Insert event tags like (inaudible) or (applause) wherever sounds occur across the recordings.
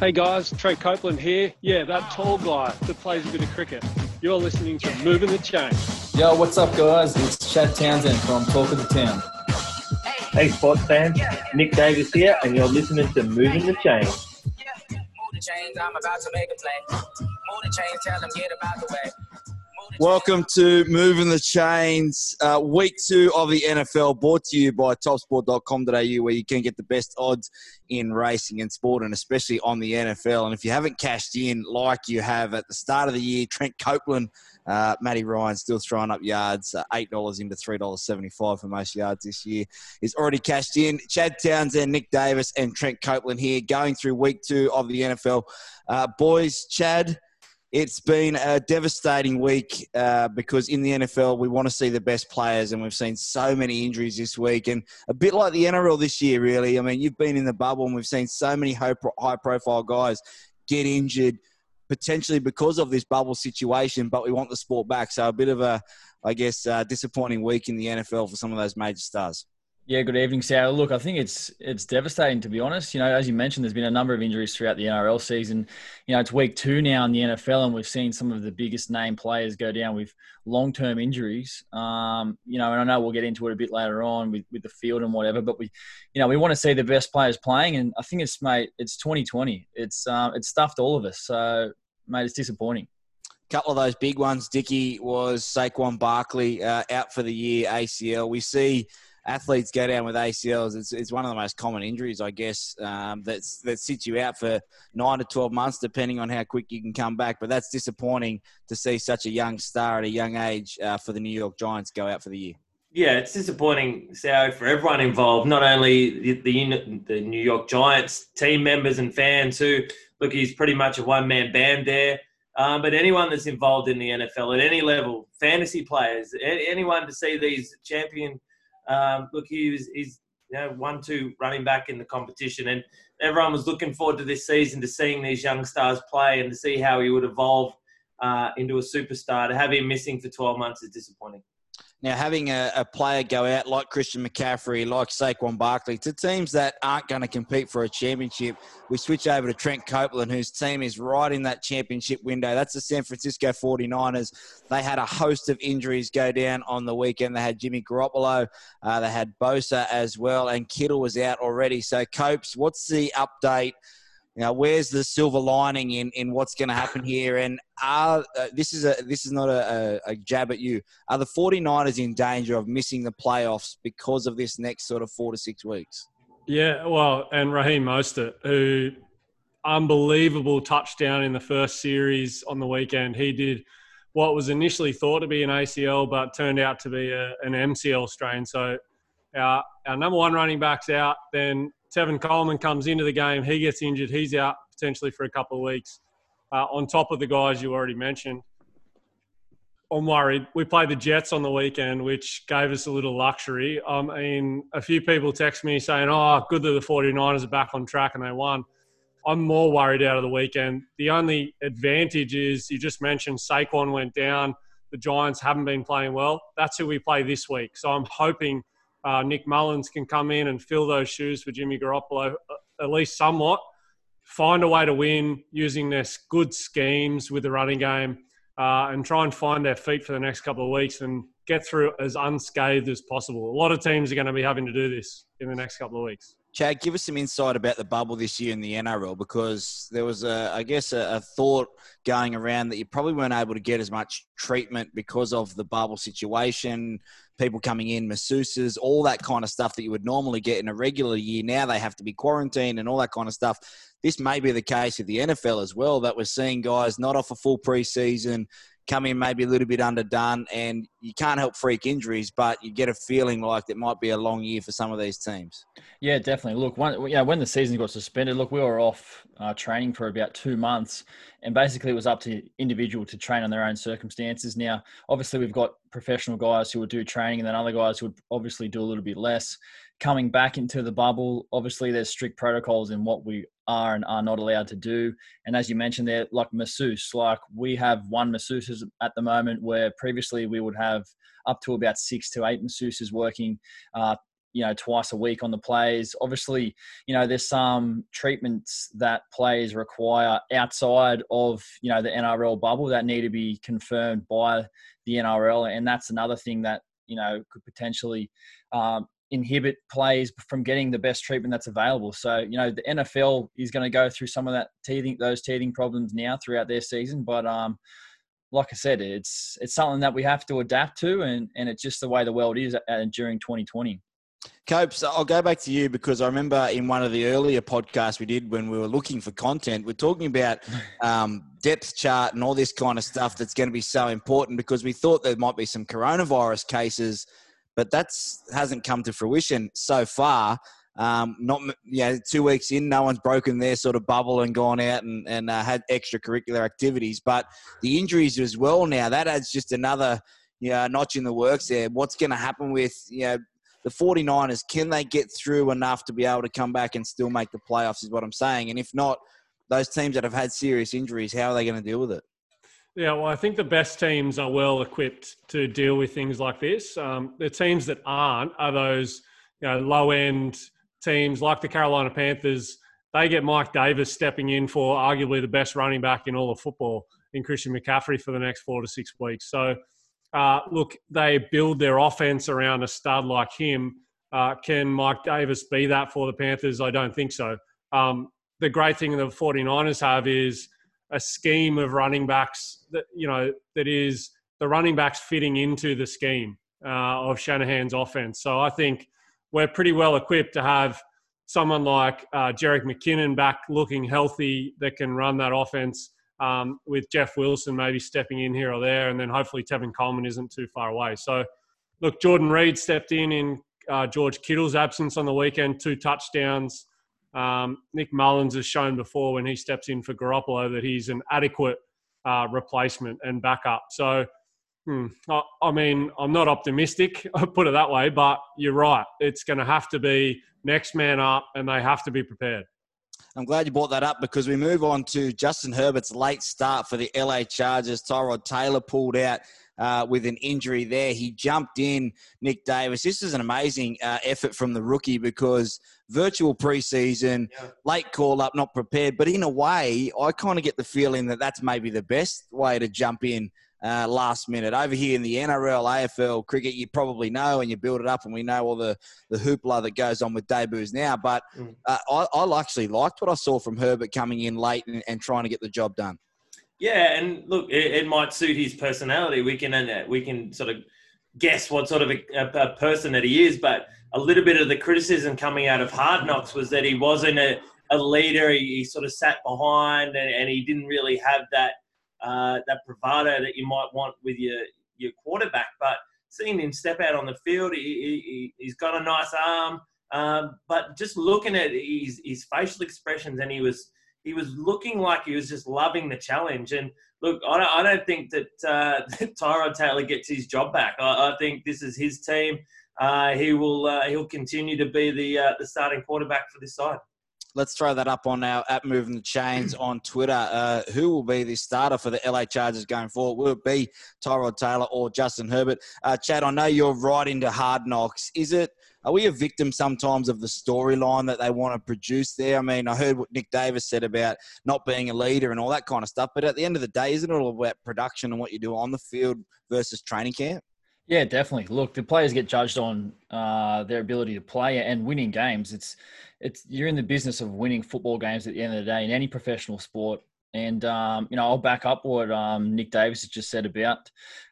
Hey guys, Trent Copeland here. Yeah, that tall guy that plays a bit of cricket. You're listening to Moving the Chain. Yo, what's up, guys? It's Chad Townsend from Talk of the Town. Hey, sports fans. Nick Davis here, and you're listening to Moving the Chain. I'm about to make a play. Move the chains, tell them get about the way. Welcome to Moving the Chains, uh, week two of the NFL, brought to you by topsport.com.au, where you can get the best odds in racing and sport, and especially on the NFL. And if you haven't cashed in like you have at the start of the year, Trent Copeland, uh, Matty Ryan still throwing up yards, uh, $8 into $3.75 for most yards this year, is already cashed in. Chad Townsend, Nick Davis, and Trent Copeland here going through week two of the NFL. Uh, boys, Chad, it's been a devastating week uh, because in the NFL we want to see the best players, and we've seen so many injuries this week, and a bit like the NRL this year, really. I mean, you've been in the bubble, and we've seen so many high-profile guys get injured potentially because of this bubble situation, but we want the sport back. So a bit of a, I guess, uh, disappointing week in the NFL for some of those major stars. Yeah, good evening, Sarah. Look, I think it's it's devastating to be honest. You know, as you mentioned, there's been a number of injuries throughout the NRL season. You know, it's week two now in the NFL, and we've seen some of the biggest name players go down with long term injuries. Um, you know, and I know we'll get into it a bit later on with, with the field and whatever, but we, you know, we want to see the best players playing, and I think it's mate, it's 2020. It's um, it's stuffed all of us. So, mate, it's disappointing A couple of those big ones, Dicky, was Saquon Barkley uh, out for the year, ACL. We see athletes go down with ACLs. It's, it's one of the most common injuries, I guess, um, that's, that sits you out for nine to 12 months, depending on how quick you can come back. But that's disappointing to see such a young star at a young age uh, for the New York Giants go out for the year. Yeah, it's disappointing, Sal, for everyone involved, not only the, the, the New York Giants team members and fans who, look, he's pretty much a one man band there. Um, but anyone that's involved in the NFL at any level, fantasy players, anyone to see these champion um, look, he was, he's you know, one two running back in the competition, and everyone was looking forward to this season to seeing these young stars play and to see how he would evolve uh, into a superstar. To have him missing for 12 months is disappointing. Now, having a, a, player go out like Christian McCaffrey, like Saquon Barkley, to teams that aren't going to compete for a championship, we switch over to Trent Copeland, whose team is right in that championship window. That's the San Francisco 49ers. They had a host of injuries go down on the weekend. They had Jimmy Garoppolo, uh, they had Bosa as well, and Kittle was out already. So, Copes, what's the update? You know, where's the silver lining in, in what's going to happen here? And are uh, this is a this is not a, a, a, jab at you. Are the 49ers in danger of missing the playoffs because of this next sort of four to six weeks? Yeah, well, and Raheem Mostert, who unbelievable touchdown in the first series on the weekend. He did what was initially thought to be an ACL, but turned out to be a, an MCL strain. So our, our number one running back's out. Then Tevin Coleman comes into the game. He gets injured. He's out potentially for a couple of weeks. Uh, on top of the guys you already mentioned, I'm worried. We played the Jets on the weekend, which gave us a little luxury. I mean, a few people text me saying, oh, good that the 49ers are back on track and they won. I'm more worried out of the weekend. The only advantage is you just mentioned Saquon went down. The Giants haven't been playing well. That's who we play this week. So I'm hoping – uh, Nick Mullens can come in and fill those shoes for Jimmy Garoppolo uh, at least somewhat. Find a way to win using their good schemes with the running game uh, and try and find their feet for the next couple of weeks and get through as unscathed as possible. A lot of teams are going to be having to do this in the next couple of weeks. Chad, give us some insight about the bubble this year in the NRL because there was, a, I guess, a, a, thought going around that you probably weren't able to get as much treatment because of the bubble situation, people coming in, masseuses, all that kind of stuff that you would normally get in a regular year. Now they have to be quarantined and all that kind of stuff. This may be the case with the NFL as well, that we're seeing guys not off a full preseason, come in maybe a little bit underdone, and you can't help freak injuries, but you get a feeling like it might be a long year for some of these teams. Yeah, definitely. Look, yeah, when the season got suspended, look, we were off uh, training for about two months, and basically it was up to individual to train on their own circumstances. Now, obviously, we've got professional guys who would do training, and then other guys who would obviously do a little bit less. Coming back into the bubble, obviously, there's strict protocols in what we are and are not allowed to do. And as you mentioned there, like masseuse, like we have one masseuse at the moment where previously we would have up to about six to eight masseuses working uh, you know, twice a week on the plays Obviously, you know, there's some treatments that plays require outside of, you know, the NRL bubble that need to be confirmed by the NRL. And that's another thing that, you know, could potentially um, inhibit players from getting the best treatment that's available. So, you know, the NFL is going to go through some of that teething, those teething problems now throughout their season. But, um, like I said, it's it's something that we have to adapt to, and and it's just the way the world is uh, during 2020. Copes, I'll go back to you because I remember in one of the earlier podcasts we did when we were looking for content, we're talking about (laughs) um, depth chart and all this kind of stuff that's going to be so important because we thought there might be some coronavirus cases, but that's hasn't come to fruition so far. Um, not yeah, two weeks in, no one's broken their sort of bubble and gone out and, and uh, had extracurricular activities. But the injuries as well now that adds just another you know, notch in the works there. What's going to happen with you know the 49ers? Can they get through enough to be able to come back and still make the playoffs? Is what I'm saying. And if not, those teams that have had serious injuries, how are they going to deal with it? Yeah, well, I think the best teams are well equipped to deal with things like this. Um, the teams that aren't are those you know, low end teams like the Carolina Panthers, they get Mike Davis stepping in for arguably the best running back in all of football in Christian McCaffrey for the next four to six weeks. So, uh, look, they build their offense around a stud like him. Uh, can Mike Davis be that for the Panthers? I don't think so. Um, the great thing the 49ers have is a scheme of running backs that, you know, that is the running backs fitting into the scheme uh, of Shanahan's offense. So I think we're pretty well equipped to have someone like uh, Jerick McKinnon back looking healthy that can run that offense um, with Jeff Wilson maybe stepping in here or there. And then hopefully Tevin Coleman isn't too far away. So, look, Jordan Reed stepped in in uh, George Kittle's absence on the weekend, two touchdowns. Um, Nick Mullens has shown before when he steps in for Garoppolo that he's an adequate uh, replacement and backup. So, Hmm. I mean, I'm not optimistic, (laughs) I'll put it that way, but you're right. It's going to have to be next man up, and they have to be prepared. I'm glad you brought that up because we move on to Justin Herbert's late start for the LA Chargers. Tyrod Taylor pulled out uh, with an injury there. He jumped in Nick Davis. This is an amazing uh, effort from the rookie because virtual preseason, yeah. late call up, not prepared. But in a way, I kind of get the feeling that that's maybe the best way to jump in uh, last minute. Over here in the NRL, AFL cricket, you probably know and you build it up, and we know all the, the hoopla that goes on with debuts now. But mm. uh, I, I actually liked what I saw from Herbert coming in late and, and trying to get the job done. Yeah, and look, it, it might suit his personality. We can uh, we can sort of guess what sort of a, a, person that he is, but a little bit of the criticism coming out of Hard Knocks was that he wasn't a, a leader. He, he, sort of sat behind and, and he didn't really have that uh, that bravado that you might want with your your quarterback. But seeing him step out on the field, he, he, has got a nice arm. Um, but just looking at his, his facial expressions, and he was he was looking like he was just loving the challenge. And look, I don't, I don't think that, uh, (laughs) that Tyrod Taylor gets his job back. I, I think this is his team. Uh, he will uh, he'll continue to be the uh, the starting quarterback for this side let's throw that up on our app moving the chains (clears throat) on Twitter. Uh, who will be the starter for the LA Chargers going forward? Will it be Tyrod Taylor or Justin Herbert? Uh, Chad, I know you're right into hard knocks. Is it? Are we a victim sometimes of the storyline that they want to produce there? I mean, I heard what Nick Davis said about not being a leader and all that kind of stuff, but at the end of the day, isn't it all about production and what you do on the field versus training camp? Yeah, definitely. Look, the players get judged on uh, their ability to play and winning games. It's it's you're in the business of winning football games at the end of the day in any professional sport. And um, you know, I'll back up what um, Nick Davis has just said about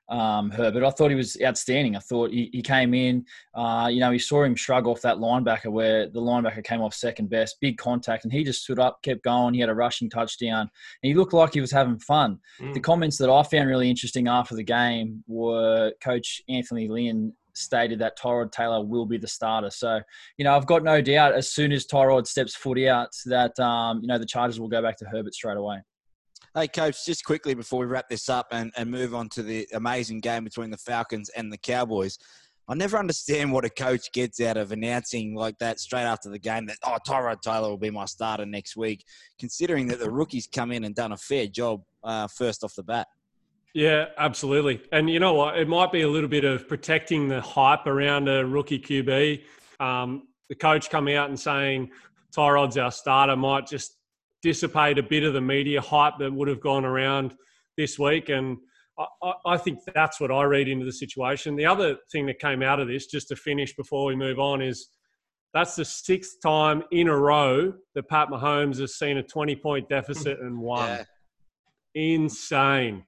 um, Herbert. I thought he was outstanding. I thought he, he came in. Uh, you know, he saw him shrug off that linebacker where the linebacker came off second best, big contact, and he just stood up, kept going. He had a rushing touchdown, and he looked like he was having fun. Mm. The comments that I found really interesting after the game were Coach Anthony Lynn stated that Tyrod Taylor will be the starter. So, you know, I've got no doubt as soon as Tyrod steps foot out that, um, you know, the Chargers will go back to Herbert straight away. Hey, Coach, just quickly before we wrap this up and, and move on to the amazing game between the Falcons and the Cowboys. I never understand what a coach gets out of announcing like that straight after the game that, oh, Tyrod Taylor will be my starter next week, considering that the rookies come in and done a fair job uh, first off the bat. Yeah, absolutely. And you know what? It might be a little bit of protecting the hype around a rookie QB. Um, the coach coming out and saying Tyrod's our starter might just dissipate a bit of the media hype that would have gone around this week. And I, I, think that's what I read into the situation. The other thing that came out of this, just to finish before we move on, is that's the sixth time in a row that Pat Mahomes has seen a 20 point deficit and (laughs) won. Yeah. Insane.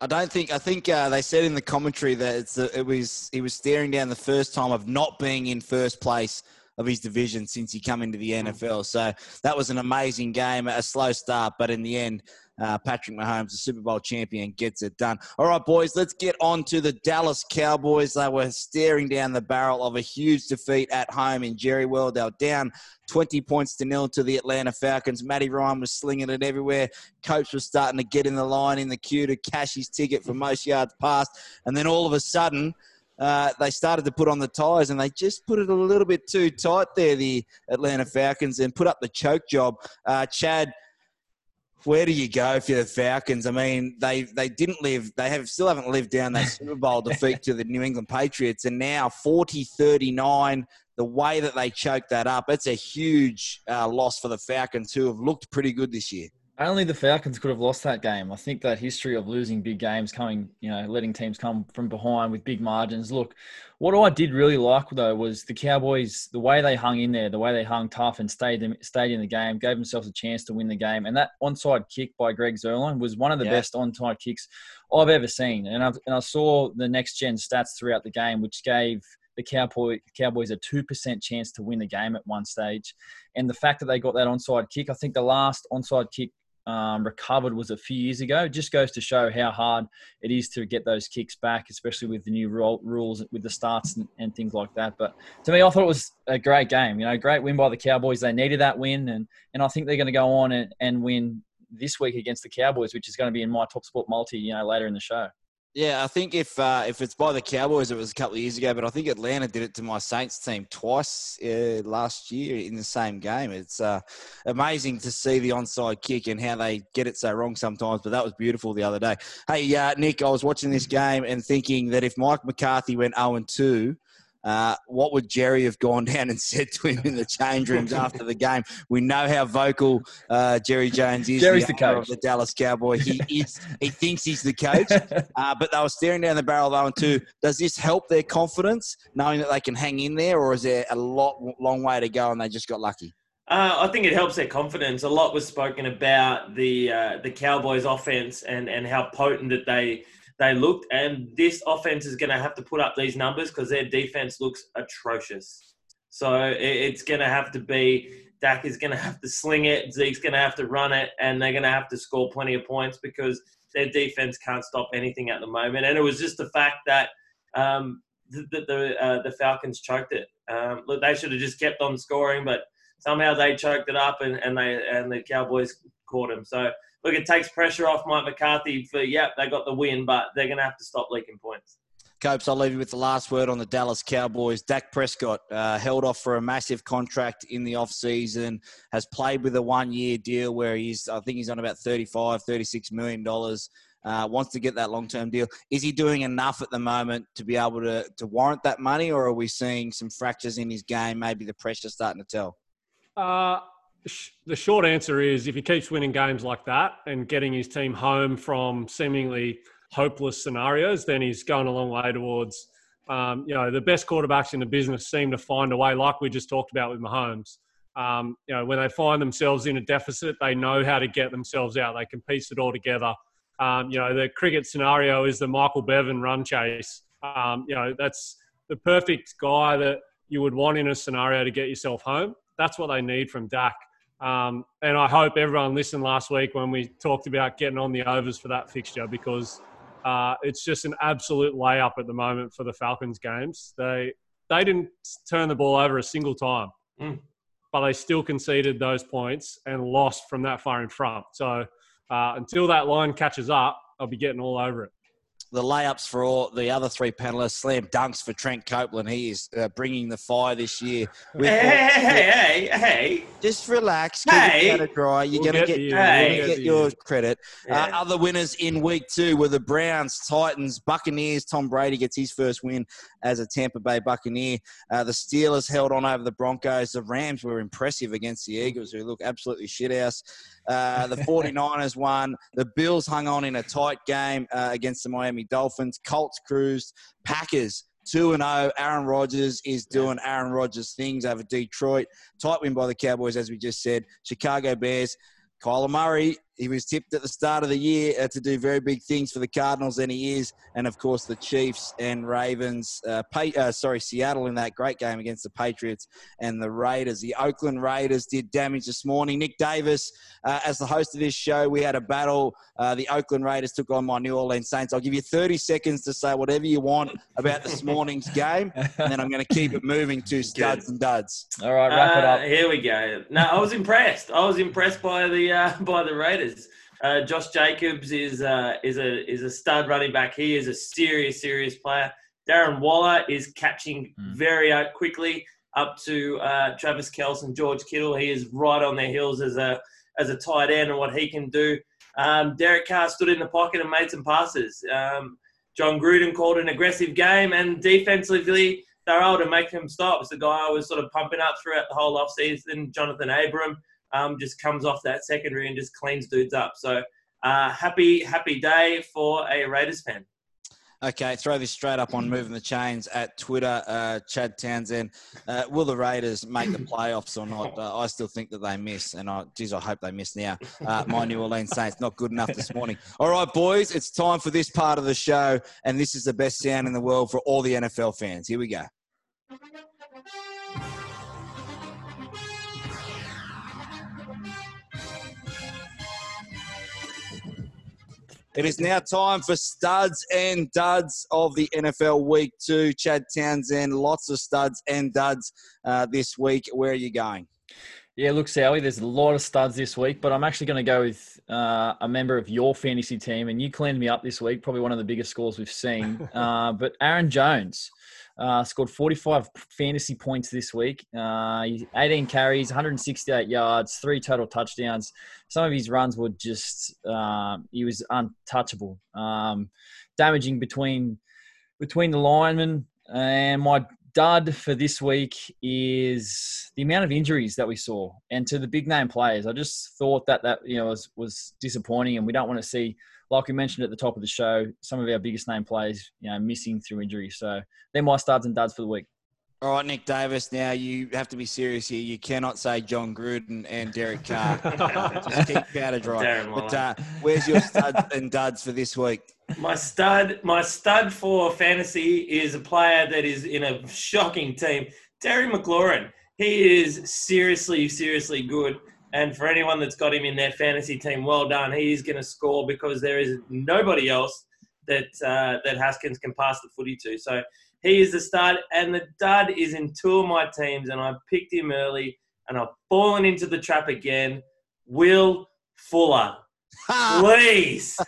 I don't think. I think uh, they said in the commentary that it's it was he was staring down the first time of not being in first place of his division since he come into the NFL. So that was an amazing game, a slow start, but in the end, uh, Patrick Mahomes, the Super Bowl champion, gets it done. All right, boys, let's get on to the Dallas Cowboys. They were staring down the barrel of a huge defeat at home in Jerry World. They were down 20 points to nil to the Atlanta Falcons. Matty Ryan was slinging it everywhere. Coach was starting to get in the line in the queue to cash his ticket for most yards passed. And then all of a sudden, uh, they started to put on the tyres and they just put it a little bit too tight there, the Atlanta Falcons, and put up the choke job. Uh, Chad, where do you go for the Falcons? I mean, they they didn't live, they have still haven't lived down that Super Bowl defeat to the New England Patriots, and now 40-39. The way that they choked that up, it's a huge uh, loss for the Falcons, who have looked pretty good this year. Only the Falcons could have lost that game. I think that history of losing big games, coming, you know, letting teams come from behind with big margins. Look, what I did really like though was the Cowboys, the way they hung in there, the way they hung tough and stayed stayed in the game, gave themselves a chance to win the game. And that onside kick by Greg Zuerlein was one of the yeah. best onside kicks I've ever seen. And, I've, and I saw the next gen stats throughout the game, which gave the Cowboy, Cowboys a 2% chance to win the game at one stage. And the fact that they got that onside kick, I think the last onside kick um, recovered was a few years ago. It just goes to show how hard it is to get those kicks back, especially with the new rules with the starts and, and, things like that. But to me, I thought it was a great game. You know, great win by the Cowboys. They needed that win, and and I think they're going to go on and, and win this week against the Cowboys, which is going to be in my top sport multi. You know, later in the show. Yeah, I think if uh, if it's by the Cowboys, it was a couple of years ago, but I think Atlanta did it to my Saints team twice uh, last year in the same game. It's uh, amazing to see the onside kick and how they get it so wrong sometimes, but that was beautiful the other day. Hey, uh, Nick, I was watching this game and thinking that if Mike McCarthy went 0 2, uh, what would Jerry have gone (laughs) down and said to him in the change rooms after the game? We know how vocal uh, Jerry Jones is. Jerry's the, the coach of the Dallas Cowboy. He is. he thinks he's the coach, (laughs) uh, but they were staring down the barrel of 0 2. Does this help their confidence, knowing that they can hang in there, or is there a lot long way to go and they just got lucky? Uh, I think it helps their confidence. A lot was spoken about the uh, the Cowboys' offense and, and how potent that they they looked. And this offense is going to have to put up these numbers because their defense looks atrocious. So it's going to have to be Dak is going to have to sling it, Zeke's going to have to run it, and they're going to have to score plenty of points because their defense can't stop anything at the moment. And it was just the fact that um, the the, uh, the Falcons choked it. Um, look, they should have just kept on scoring, but somehow they choked it up, and, and they and the Cowboys caught them. So look, it takes pressure off Mike McCarthy for, yep, they got the win, but they're going to have to stop leaking points. Copes, I'll leave you with the last word on the Dallas Cowboys. Dak Prescott uh, held off for a massive contract in the offseason, has played with a one year deal where he's, I think he's on about 35, 36 million dollars. Uh, wants to get that long term deal. Is he doing enough at the moment to be able to, to warrant that money, or are we seeing some fractures in his game? Maybe the pressure starting to tell? Uh, the short answer is if he keeps winning games like that and getting his team home from seemingly hopeless scenarios, then he's going a long way towards. Um, you know, the best quarterbacks in the business seem to find a way, like we just talked about with Mahomes. Um, you know, when they find themselves in a deficit, they know how to get themselves out. They can piece it all together. Um, you know, the cricket scenario is the Michael Bevan run chase. Um, you know, that's the perfect guy that you would want in a scenario to get yourself home. That's what they need from Dak. Um, and I hope everyone listened last week when we talked about getting on the overs for that fixture because uh, it's just an absolute layup at the moment for the Falcons games. They they didn't turn the ball over a single time, mm. but they still conceded those points and lost from that far in front. So uh, until that line catches up, I'll be getting all over it the layups for all the other three panelists. Slam dunks for Trent Copeland. He is uh, bringing the fire this year. With (laughs) hey, hey, hey, hey, hey, Just relax. Keep Hey. your powder dry. You're We'll gonna get get, you. Hey. We'll get your you. credit. Uh, other winners in week two were the Browns, Titans, Buccaneers. Tom Brady gets his first win as a Tampa Bay Buccaneer. Uh, the Steelers held on over the Broncos. The Rams were impressive against the Eagles, who look absolutely shithouse. Uh, the (laughs) 49ers won. The Bills hung on in a tight game uh, against the Miami Dolphins. Colts cruised. Packers 2 and 0. Aaron Rodgers is doing Aaron Rodgers things over Detroit. Tight win by the Cowboys, as we just said. Chicago Bears. Kyler Murray, he was tipped at the start of the year uh, to do very big things for the Cardinals, and he is. And of course, the Chiefs and Ravens, uh, pay, uh, sorry, Seattle in that great game against the Patriots and the Raiders. The Oakland Raiders did damage this morning. Nick Davis, uh, as the host of this show, we had a battle. Uh, the Oakland Raiders took on my New Orleans Saints. I'll give you 30 seconds to say whatever you want about this morning's game, and then I'm going to keep it moving to studs and duds. All right, wrap it Uh, up. Here we go. No, I was impressed. I was impressed by the uh, by the Raiders. Uh, Josh Jacobs is uh, is a is a stud running back. He is a serious serious player. Darren Waller is catching Mm. very uh, quickly up to uh, Travis Kelce and George Kittle. He is right on their heels as a as a tight end and what he can do. Um, Derek Carr stood in the pocket and made some passes. Um, Jon Gruden called an aggressive game, and defensively, they're able to make him stop. It's the guy I was sort of pumping up throughout the whole offseason, Johnathan Abram, um, just comes off that secondary and just cleans dudes up. So uh, happy, happy day for a Raiders fan. Okay, throw this straight up on moving the chains at Twitter. Uh, Chad Townsend, uh, will the Raiders make the playoffs or not? Uh, I still think that they miss, and I, geez, I hope they miss now. Uh, my New Orleans Saints not good enough this morning. All right, boys, it's time for this part of the show, and this is the best sound in the world for all the NFL fans. Here we go. It is now time for studs and duds of the NFL Week Two. Chad Townsend, lots of studs and duds uh, this week. Where are you going? Yeah, look, Sally, there's a lot of studs this week, but I'm actually going to go with uh, a member of your fantasy team, and you cleaned me up this week, probably one of the biggest scores we've seen. (laughs) Uh, but Aaron Jones uh, scored 45 fantasy points this week. Uh, 18 carries, 168 yards, three total touchdowns. Some of his runs were just, um, he was untouchable, um, damaging between between the linemen. And my dud for this week is the amount of injuries that we saw, and to the big name players. I just thought that that you know was was disappointing, and we don't want to see, like we mentioned at the top of the show, some of our biggest name players, you know, missing through injury. So they're my studs and duds for the week. All right, Nick Davis. Now you have to be serious here. You cannot say Jon Gruden and Derek Carr. (laughs) Just keep powder dry. Darren But uh, where's your studs and duds for this week? My stud, my stud for fantasy is a player that is in a shocking team. Terry McLaurin. He is seriously, seriously good. And for anyone that's got him in their fantasy team, well done. He is going to score because there is nobody else that uh, that Haskins can pass the footy to. So he is the stud, and the dud is in two of my teams, and I picked him early, and I've fallen into the trap again. Will Fuller, please.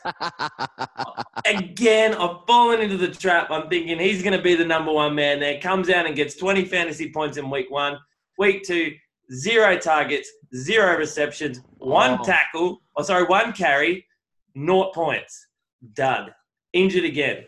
(laughs) Again, I've fallen into the trap. I'm thinking he's going to be the number one man there. Comes out and gets 20 fantasy points in week one. Week two, zero targets, zero receptions, one Oh. tackle. Oh, sorry, one carry, naught points. Dud. Injured again.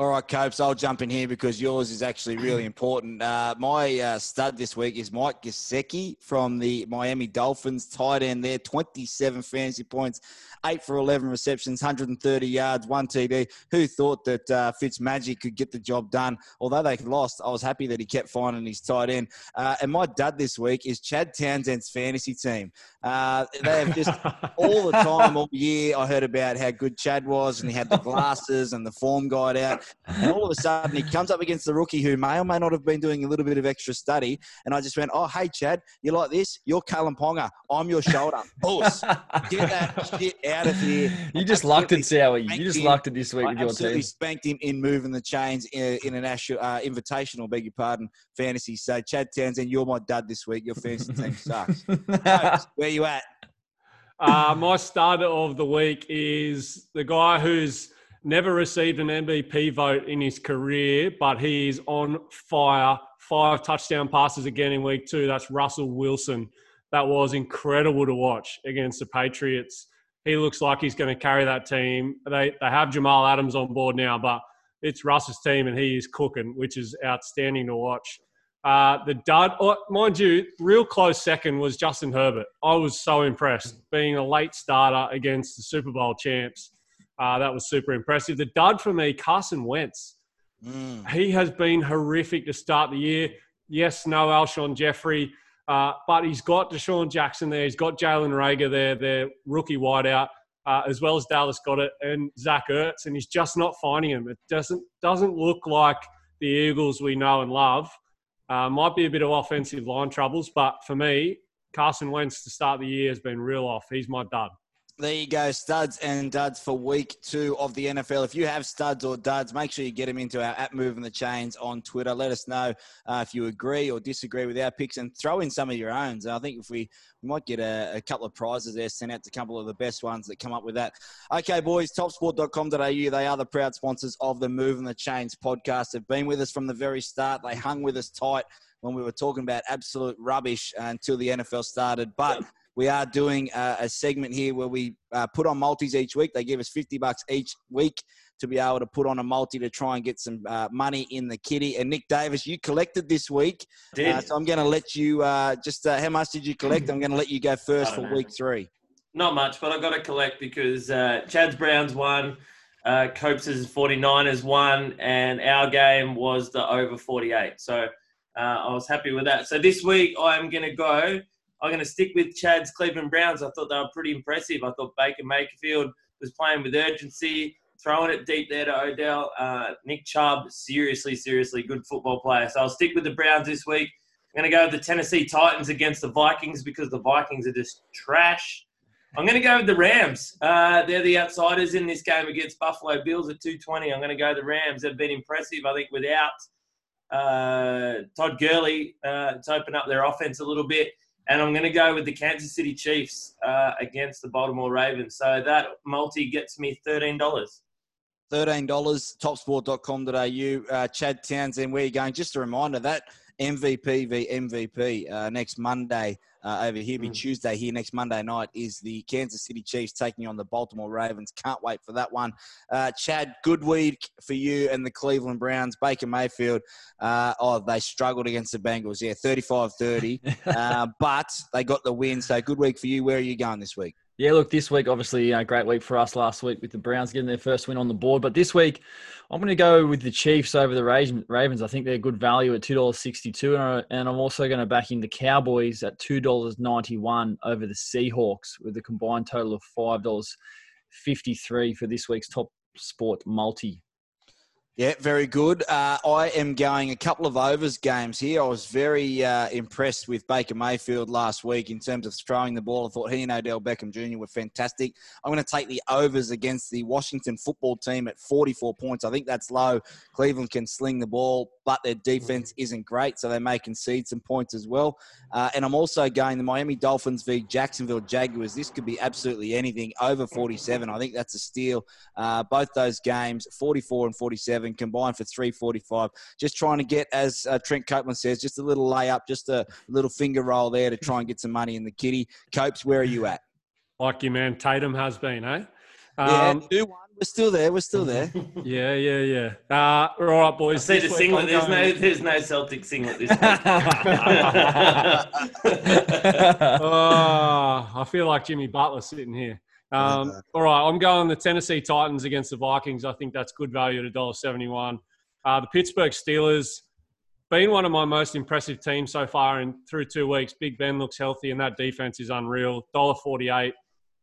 All right, Copes, I'll jump in here because yours is actually really important. Uh, my uh, stud this week is Mike Gesicki from the Miami Dolphins, tight end there, 27 fantasy points, 8 for 11 receptions, 130 yards, 1 TD. Who thought that uh, Fitzmagic could get the job done? Although they lost, I was happy that he kept finding his tight end. Uh, and my dud this week is Chad Townsend's fantasy team. Uh, they have just (laughs) all the time, all year, I heard about how good Chad was, and he had the glasses and the form guide out. And all of a sudden, he comes up against the rookie who may or may not have been doing a little bit of extra study. And I just went, "Oh, hey, Chad, you like this? You're Kalyn Ponga. I'm your shoulder. (laughs) Boss, get that shit out of here." (laughs) You just lucked it, Absolutely Sowie. You just spanked him. lucked it this week I with your team. absolutely spanked him in moving the chains in, in an Asher, uh, invitational, beg your pardon, fantasy. So, Chad Townsend, you're my dad this week. Your fantasy team (laughs) sucks. Copes, Where you at? Uh, my starter of the week is the guy who's never received an MVP vote in his career, but he is on fire. Five touchdown passes again in week two. That's Russell Wilson. that was incredible to watch against the Patriots. He looks like he's going to carry that team. They they have Jamal Adams on board now, but it's Russ's team and he is cooking, which is outstanding to watch. Uh, the dud, oh, mind you, real close second was Justin Herbert. I was so impressed being a late starter against the Super Bowl champs. Uh, that was super impressive. The dud for me, Carson Wentz. Mm. He has been horrific to start the year. Yes, no Alshon Jeffery, uh, but he's got DeSean Jackson there. He's got Jalen Reagor there, their rookie wideout, uh, as well as Dallas Goedert and Zach Ertz, and he's just not finding him. It doesn't doesn't look like the Eagles we know and love. Uh, might be a bit of offensive line troubles, but for me, Carson Wentz to start the year has been real off. He's my dud. There you go, studs and duds for week two of the NFL. If you have studs or duds, make sure you get them into our app Moving the Chains on Twitter. Let us know uh, if you agree or disagree with our picks and throw in some of your own. I think if we, we might get a, a, couple of prizes there sent out to a couple of the best ones that come up with that. Okay, boys, topsport.com.au. They are the proud sponsors of the Moving the Chains podcast. They've been with us from the very start. They hung with us tight when we were talking about absolute rubbish until the NFL started. But we are doing a, a segment here where we uh, put on multis each week. They give us 50 bucks each week to be able to put on a multi to try and get some uh, money in the kitty. And Nick Davis, you collected this week. Uh, so I'm going to let you uh, just, uh, how much did you collect? I'm going to let you go first for know. week three. Not much, but I've got to collect because uh, Chad's Browns won. Uh, Copes' 49ers won, and our game was the over 48. So uh, I was happy with that. So this week I'm going to go I'm going to stick with Chad's Cleveland Browns. I thought they were pretty impressive. I thought Baker Mayfield was playing with urgency, throwing it deep there to Odell. Uh, Nick Chubb, seriously, seriously good football player. So I'll stick with the Browns this week. I'm going to go with the Tennessee Titans against the Vikings because the Vikings are just trash. I'm going to go with the Rams. Uh, they're the outsiders in this game against Buffalo Bills at 220. I'm going to go the Rams. They've been impressive, I think, without uh, Todd Gurley uh, to open up their offense a little bit. And I'm going to go with the Kansas City Chiefs uh, against the Baltimore Ravens. So that multi gets me $13. $13, topsport.com.au. Uh, Chad Townsend, where are you going? Just a reminder that MVP v MVP uh, next Monday uh, over here. Be mm. Tuesday here next Monday night is the Kansas City Chiefs taking on the Baltimore Ravens. Can't wait for that one. Uh, Chad, good week for you and the Cleveland Browns. Baker Mayfield, uh, oh, they struggled against the Bengals. Yeah, 35 30. (laughs) Uh, but they got the win. So good week for you. Where are you going this week? Yeah, look, this week, obviously, a great week for us last week with the Browns getting their first win on the board. But this week, I'm going to go with the Chiefs over the Ravens. I think they're good value at $2.62. And I'm also going to back in the Cowboys at $2.91 over the Seahawks with a combined total of $5.53 for this week's top sport multi. Yeah, very good. Uh, I am going a couple of overs games here. I was very uh, impressed with Baker Mayfield last week in terms of throwing the ball. I thought he and Odell Beckham Jr. were fantastic. I'm going to take the overs against the Washington football team at 44 points. I think that's low. Cleveland can sling the ball, but their defense isn't great, so they may concede some points as well. Uh, and I'm also going the Miami Dolphins v Jacksonville Jaguars. This could be absolutely anything over 47. I think that's a steal. Uh, both those games, 44 and 47 combined for 345. Just trying to get, as uh, Trent Copeland says, just a little layup, just a little finger roll there to try and get some money in the kitty. Copes, where are you at? Like your man Tatum has been, eh? Um, yeah, one. We're still there. We're still there. (laughs) yeah, yeah, yeah. Uh, all right, boys. I see the singlet. There's no, there's no Celtic singlet this week. oh, (laughs) (laughs) I feel like Jimmy Butler sitting here. Um, all right, I'm going the Tennessee Titans against the Vikings. I think that's good value at $1.71. Uh, the Pittsburgh Steelers, been one of my most impressive teams so far in through two weeks. Big Ben looks healthy, and that defense is unreal. $1.48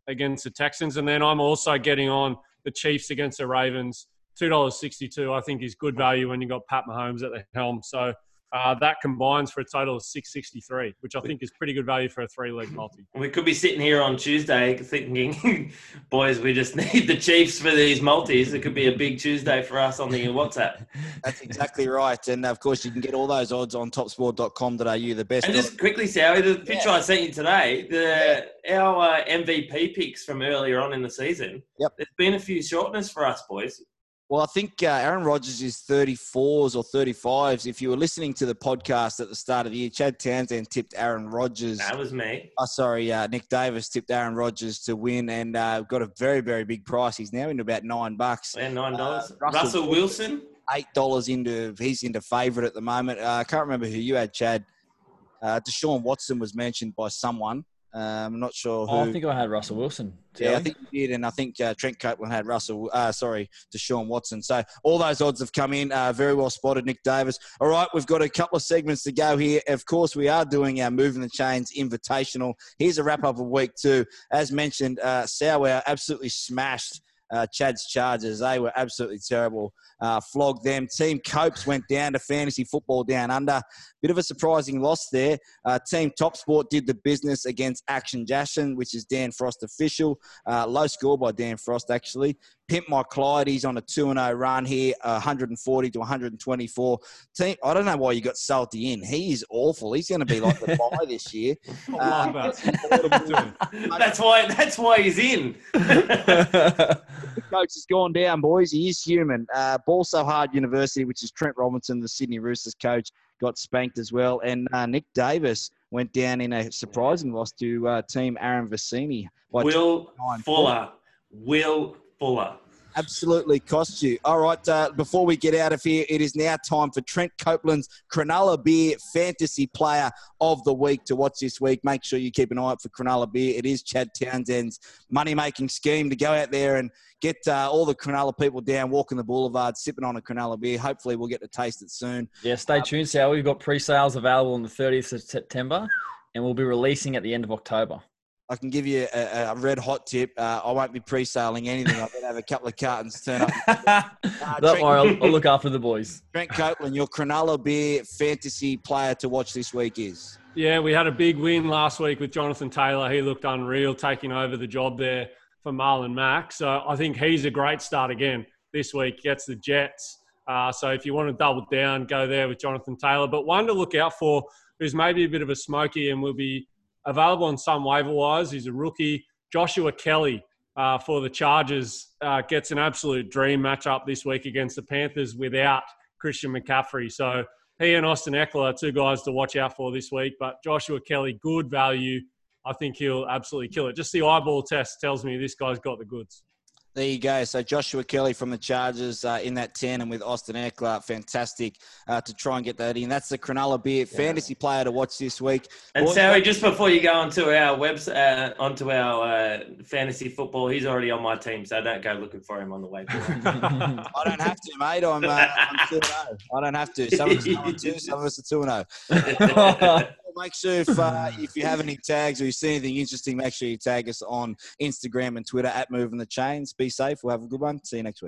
against the Texans. And then I'm also getting on the Chiefs against the Ravens. $2.62, I think, is good value when you've got Pat Mahomes at the helm. So uh, that combines for a total of 663, which I think is pretty good value for a three leg multi. We could be sitting here on Tuesday thinking, (laughs) boys, we just (laughs) need the Chiefs for these multis. It could be a big Tuesday for us on the WhatsApp. (laughs) That's exactly right. And of course, you can get all those odds on topsport.com.au. The best. And just quickly, Sally, the picture yeah. I sent you today, the yeah. our uh, MVP picks from earlier on in the season. Yep. There's been a few shortness for us, boys. Well, I think uh, Aaron Rodgers is 34s or 35s. If you were listening to the podcast at the start of the year, Chad Townsend tipped Aaron Rodgers. That was me. Oh, sorry, uh, Nick Davis tipped Aaron Rodgers to win and uh, got a very, very big price. He's now into about nine bucks. Yeah, nine dollars. Uh, Russell Russell, Wilson. Eight dollars into he's into favourite at the moment. Uh, I can't remember who you had, Chad. Uh, Deshaun Watson was mentioned by someone. Um, I'm not sure who. Oh, I think I had Russell Wilson. Yeah, I think you did, and I think uh, Trent Copeland had Russell. Uh, sorry, Deshaun Watson. So all those odds have come in. Uh, very well spotted, Nick Davis. All right, we've got a couple of segments to go here. Of course, we are doing our moving the chains invitational. Here's a wrap up of week two. As mentioned, uh, Sour absolutely smashed. Uh, Chad's Chargers, they were absolutely terrible. Uh, flogged them. Team Copes went down to fantasy football down under. Bit of a surprising loss there. Uh, Team Top Sport did the business against Action Jashin, which is Dan Frost official. Uh, low score by Dan Frost, actually. Pimp My Clyde, he's on a 2 0 run here, uh, 140 to 124. Team, I don't know why you got Salty in. He is awful. He's going to be like the (laughs) buy this year. That. (laughs) that's why. That's why he's in. (laughs) coach has gone down, boys. He is human. Uh, Ball So Hard University, which is Trent Robinson, the Sydney Roosters coach, got spanked as well. And uh, Nick Davis went down in a surprising loss to uh, team Aaron Vicini. Will Fuller. Will Fuller. Absolutely cost you. All right, uh, before we get out of here, it is now time for Trent Copeland's Cronulla Beer Fantasy Player of the Week to watch this week. Make sure you keep an eye out for Cronulla Beer. It is Chad Townsend's money making scheme to go out there and get uh, all the Cronulla people down, walking the boulevard, sipping on a Cronulla beer. Hopefully, we'll get to taste it soon. Yeah, stay tuned, Sal. We've got pre-sales available on the 30th of September, and we'll be releasing at the end of October. I can give you a, a red hot tip. Uh, I won't be pre-sailing anything. I'm going to have a couple of cartons turn up. Don't Trent- worry, I'll, I'll look (laughs) after the boys. Trent Copeland, your Cronulla Beer Fantasy Player to watch this week is. Yeah, we had a big win last week with Jonathan Taylor. He looked unreal, taking over the job there for Marlon Mack. So I think he's a great start again this week. Gets the Jets. Uh, so if you want to double down, go there with Jonathan Taylor. But one to look out for who's maybe a bit of a smoky and will be available on some waiver wires. He's a rookie. Joshua Kelly uh, for the Chargers uh, gets an absolute dream matchup this week against the Panthers without Christian McCaffrey. So he and Austin Ekeler are two guys to watch out for this week. But Joshua Kelly, good value. I think he'll absolutely kill it. Just the eyeball test tells me this guy's got the goods. There you go. So Joshua Kelly from the Chargers uh, in that 10 and with Austin Ekeler, fantastic uh, to try and get that in. That's the Cronulla Beer fantasy player to watch this week. And Boys- Sally, just before you go onto our website, uh, onto our uh, fantasy football, he's already on my team, so don't go looking for him on the way. (laughs) (laughs) I don't have to, mate. I'm, uh, I'm 2 0. I don't have to. Some of us are 2, some of us are 2 0. (laughs) Make sure if, uh, if you have any tags or you see anything interesting, make sure you tag us on Instagram and Twitter at Moving the Chains. Be safe. We'll have a good one. See you next week.